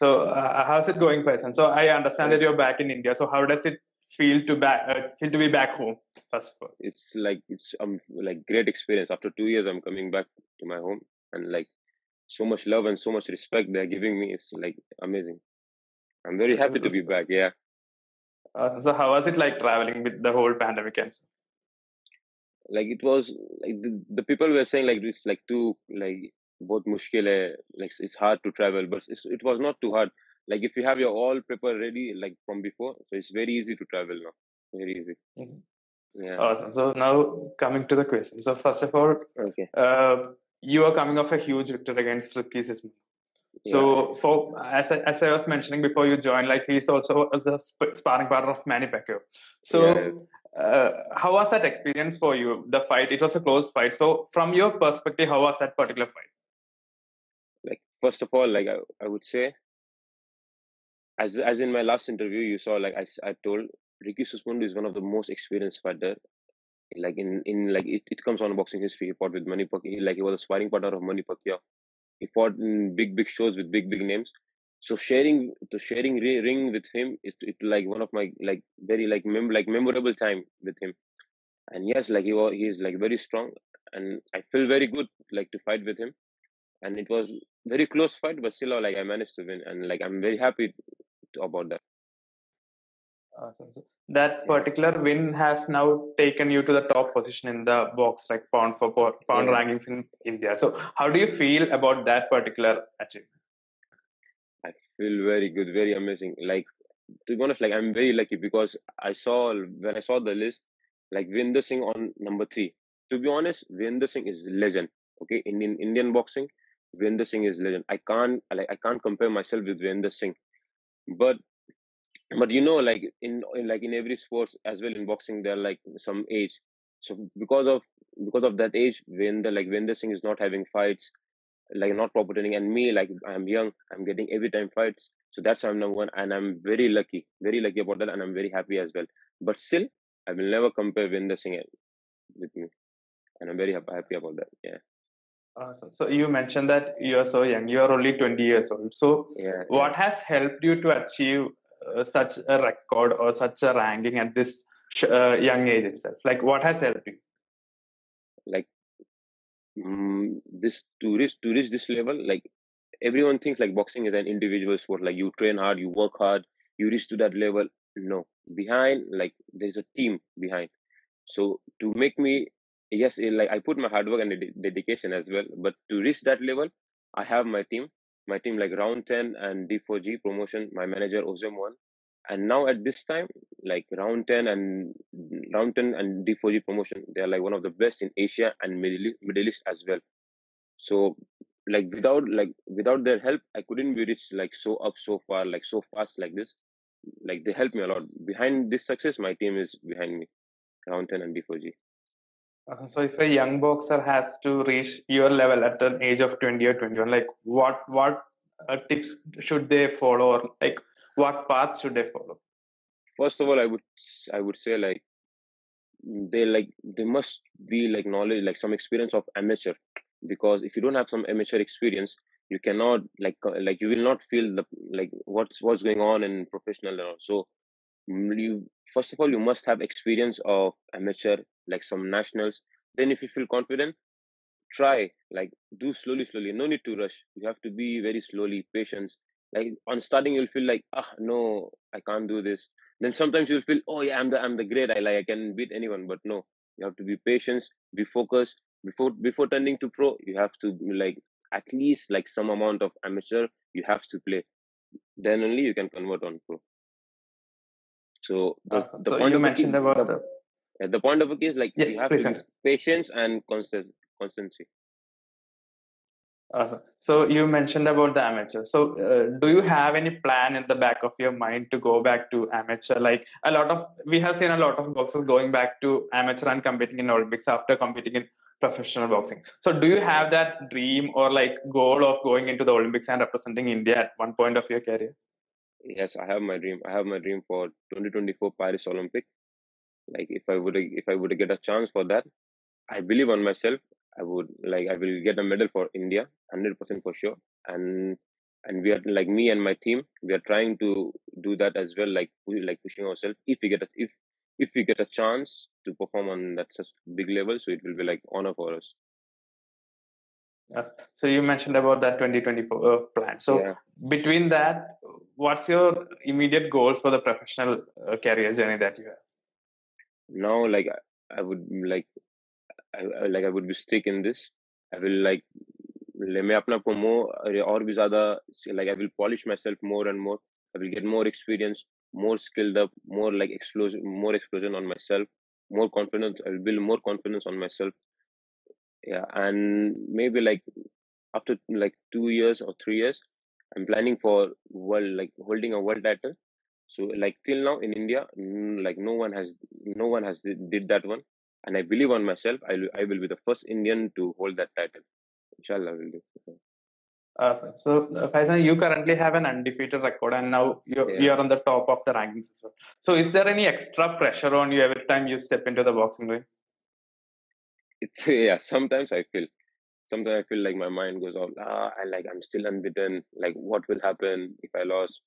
So uh, how's it going, Faizan? So I understand that you're back in India. So how does it feel to back uh, feel to be back home? First of all, it's like it's um like great experience. After two years, I'm coming back to my home, and like so much love and so much respect they're giving me. is like amazing. I'm very happy to be back. Yeah. Uh, so how was it like traveling with the whole pandemic and stuff? Like it was like the, the people were saying like this like too like both mushkil hai, like it's hard to travel, but it was not too hard. Like if you have your all paper ready like from before, so it's very easy to travel now. Very easy. Mm-hmm. Yeah. Awesome. So now coming to the question. So first of all, okay. Uh, you are coming off a huge victory against Ricky Sisman. So for as I, as I was mentioning before you joined, like he's also the sparring partner of Manny Pacquiao. So yes. uh, how was that experience for you? The fight, it was a close fight. So from your perspective, how was that particular fight? First of all, like I, I would say, as as in my last interview, you saw like I, I told Ricky Sismundo is one of the most experienced fighter. Like in in like it, it comes on boxing history. He fought with Manny Pacquiao. Like he was a sparring partner of Manny Pacquiao he fought in big big shows with big big names so sharing the sharing ring with him is it like one of my like very like mem- like memorable time with him and yes like he was he is like very strong and i feel very good like to fight with him and it was very close fight but still like i managed to win and like i'm very happy about that Awesome. So that particular win has now taken you to the top position in the box, like pound for pound yes. rankings in India. So, how do you feel about that particular achievement? I feel very good, very amazing. Like to be honest, like I'm very lucky because I saw when I saw the list, like Vijender Singh on number three. To be honest, Vijender Singh is legend. Okay, in, in Indian boxing, Vijender Singh is legend. I can't like I can't compare myself with Vijender Singh, but but you know like in, in like in every sports as well in boxing there are like some age. So because of because of that age when the like the thing is not having fights like not proper training and me like i'm young i'm getting every time fights. So that's i'm number one and i'm very lucky very lucky about that and i'm very happy as well. But still i will never compare Vijender Singh with me. And i'm very happy about that yeah Awesome. So you mentioned that you are so young. You are only 20 years old. So yeah, what yeah. has helped you to achieve uh, such a record or such a ranking at this uh, young age itself? Like, what has helped you? Like, um, this to reach to reach this level, like everyone thinks like boxing is an individual sport. Like you train hard, you work hard, you reach to that level. No, behind like there's a team behind. So to make me yes, like I put my hard work and dedication as well. But to reach that level, I have my team my team like round 10 and d4g promotion my manager ozem one. And now at this time like round 10 and round 10 and d4g promotion they are like one of the best in asia and middle east, middle east as well. So like without like without their help i couldn't be reached like so up so far like so fast like this. Like they helped me a lot. Behind this success my team is behind me round 10 and d4g uh, so if a young boxer has to reach your level at an age of 20 or 21 like what what uh, tips should they follow or like what path should they follow? First of all i would i would say like they like they must be like knowledge like some experience of amateur because if you don't have some amateur experience you cannot like like you will not feel the like what's what's going on in professional so you first of all you must have experience of amateur like some nationals. Then if you feel confident try like do slowly slowly. No need to rush. You have to be very slowly patience like on starting you'll feel like ah no i can't do this. Then sometimes you'll feel oh yeah i'm the i'm the great. I like i can beat anyone. But no you have to be patient be focused. Before before turning to pro you have to be like at least like some amount of amateur you have to play. Then only you can convert on pro so the, uh, the so point you mentioned about the, the, the point of a case like yeah, you have to patience and constancy. Uh, so you mentioned about the amateur. So uh, do you have any plan in the back of your mind to go back to amateur? Like a lot of we have seen a lot of boxers going back to amateur and competing in Olympics after competing in professional boxing. So do you have that dream or like goal of going into the Olympics and representing India at one point of your career? Yes i have my dream i have my dream for 2024 paris olympic. Like if i would if i would get a chance for that i believe on myself i would like i will get a medal for india 100% for sure. And and we are like me and my team we are trying to do that as well like like pushing ourselves. If we get a, if if we get a chance to perform on that such big level so it will be like honor for us. so you mentioned about that 2024 uh, plan so yeah. between that what's your immediate goals for the professional uh, career journey that you have now like i would like I, like i would be stick in this i will like मैं अपने आप को मोर और भी ज्यादा like I will polish myself more and more. I will get more experience, more skilled up, more like explosion, more explosion on myself, more confidence. I will build more confidence on myself. Yeah, and maybe like after like two years or three years, I'm planning for world like holding a world title. So like till now in India, like no one has no one has did that one, and I believe on myself. I I will be the first Indian to hold that title. Inshallah, will do. Awesome. So, uh, Faizan, you currently have an undefeated record, and now you're, yeah. you're on the top of the rankings. So, is there any extra pressure on you every time you step into the boxing ring? It's yeah. Sometimes I feel, sometimes I feel like my mind goes off. Ah, I like I'm still unbeaten. Like, what will happen if I lost?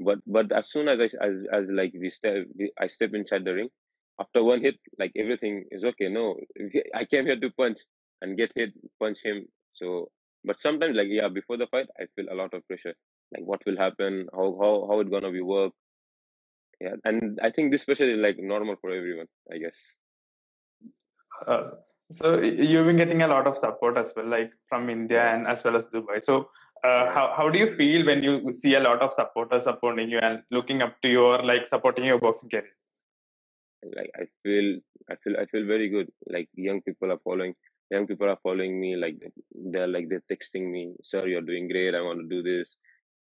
But but as soon as I as as like we step, we, I step inside the ring. After one hit, like everything is okay. No, I came here to punch and get hit, punch him, so, but sometimes like yeah, before the fight, I feel a lot of pressure. Like what will happen? How how how it gonna be work? Yeah, and I think this pressure is like normal for everyone. I guess. Uh, so you've been getting a lot of support as well, like from India and as well as Dubai. So uh, how how do you feel when you see a lot of supporters supporting you and looking up to you or like supporting your boxing career? Like I feel I feel I feel very good. Like young people are following young people are following me like they're like they're texting me sir you're doing great i want to do this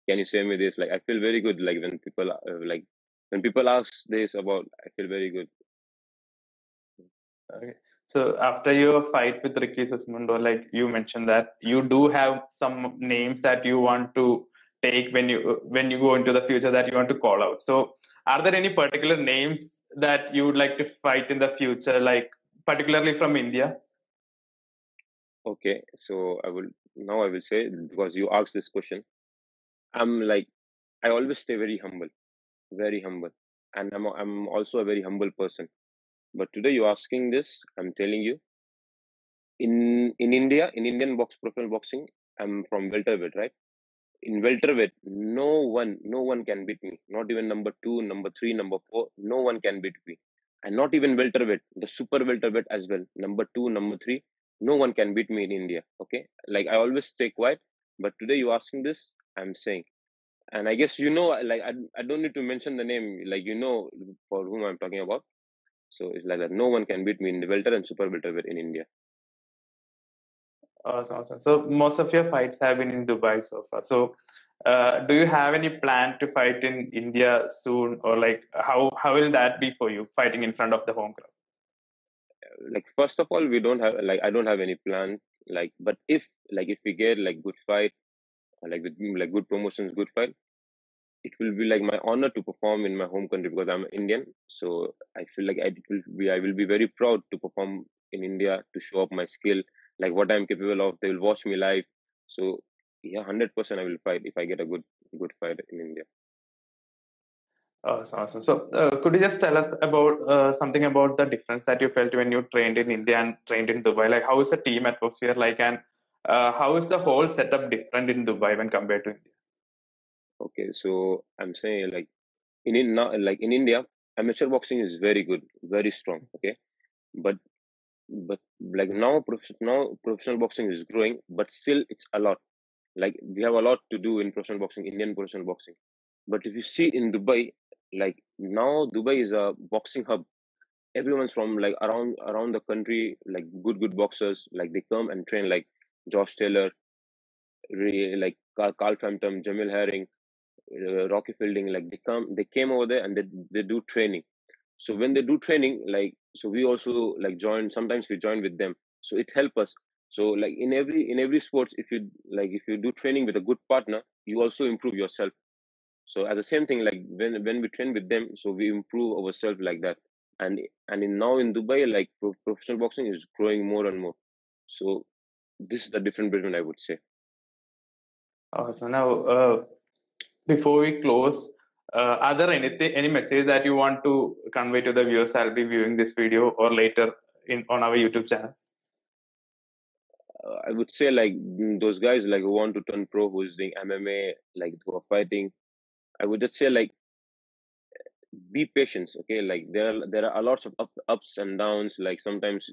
can you say me this like i feel very good like when people uh, like when people ask this about i feel very good okay so after your fight with Ricky Sismundo, like you mentioned that you do have some names that you want to take when you when you go into the future that you want to call out. So are there any particular names that you would like to fight in the future, like particularly from India? Okay, so I will now I will say because you asked this question, I'm like I always stay very humble, very humble, and I'm I'm also a very humble person. But today you're asking this, I'm telling you, in in India, in Indian box professional boxing, I'm from welterweight, right? In welterweight, no one, no one can beat me. Not even number two, number three, number four. No one can beat me, and not even welterweight, the super welterweight as well. Number two, number three no one can beat me in India. Okay, like I always stay quiet, but today you're asking this, I'm saying, and I guess you know, like I, I don't need to mention the name, like you know for whom I'm talking about. So it's like that. No one can beat me in the welter and super welterweight in India. Awesome, awesome. So most of your fights have been in Dubai so far. So uh, do you have any plan to fight in India soon, or like how how will that be for you fighting in front of the home crowd? like first of all we don't have like i don't have any plan like but if like if we get like good fight like with like good promotions good fight it will be like my honor to perform in my home country because i'm indian so i feel like i will be i will be very proud to perform in india to show up my skill like what i'm capable of they will watch me live so yeah 100% i will fight if i get a good good fight in india Awesome, awesome. So, uh, could you just tell us about uh, something about the difference that you felt when you trained in India and trained in Dubai? Like, how is the team atmosphere like, and uh, how is the whole setup different in Dubai when compared to India? Okay, so I'm saying like in, in now like in India, amateur boxing is very good, very strong. Okay, but but like now now professional boxing is growing, but still it's a lot. Like we have a lot to do in professional boxing, Indian professional boxing. But if you see in Dubai, like now dubai is a boxing hub everyone's from like around around the country like good good boxers like they come and train like josh taylor like carl frampton jamel herring uh, rocky fielding like they come they came over there and they, they do training. So when they do training like so we also like join sometimes we join with them. So it helps us. So like in every in every sports if you like if you do training with a good partner you also improve yourself. So as the same thing like when when we train with them so we improve ourselves like that. And and in, now in dubai like pro- professional boxing is growing more and more. So this is the different between i would say. Uh, so now, uh, before we close, uh, are there anything, any message that you want to convey to the viewers will be viewing this video or later in on our YouTube channel? Uh, I would say like mm, those guys like who want to turn pro, who's doing MMA, like who are fighting. I would just say like be patient. Okay, like there are there are lots of up, ups and downs. Like sometimes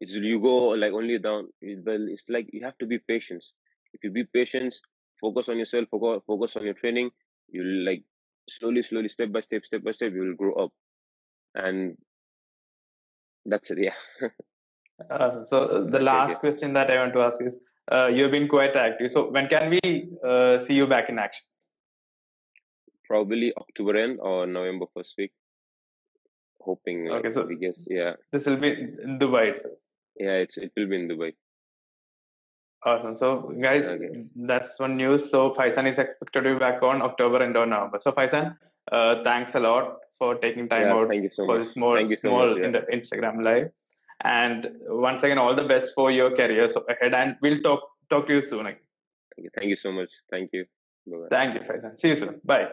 it's you go like only down. Well, it's like you have to be patient. If you be patient, focus on yourself, focus focus on your training. You'll like slowly, slowly, step by step, step by step, you will grow up. And that's it. Yeah. Uh, so the Okay, last yeah. question that I want to ask is, uh, you've been quite active. So when can we uh, see you back in action? Probably October end or November first week. Hoping. Okay, so we guess. Yeah. this will be in Dubai. itself. Yeah. It's it will be in Dubai. Awesome. So, guys, Okay. that's one news. So, Faizan is expected to be back on October and on November. So, Faizan, uh, thanks a lot for taking time Yeah. out Thank you so for much. this small, so small much. Yeah. in the Instagram live. And once again, all the best for your career so ahead. And we'll talk talk to you soon. again. Thank you. Thank you so much. Thank you. Bye. Thank you, Faizan. See you soon. Bye.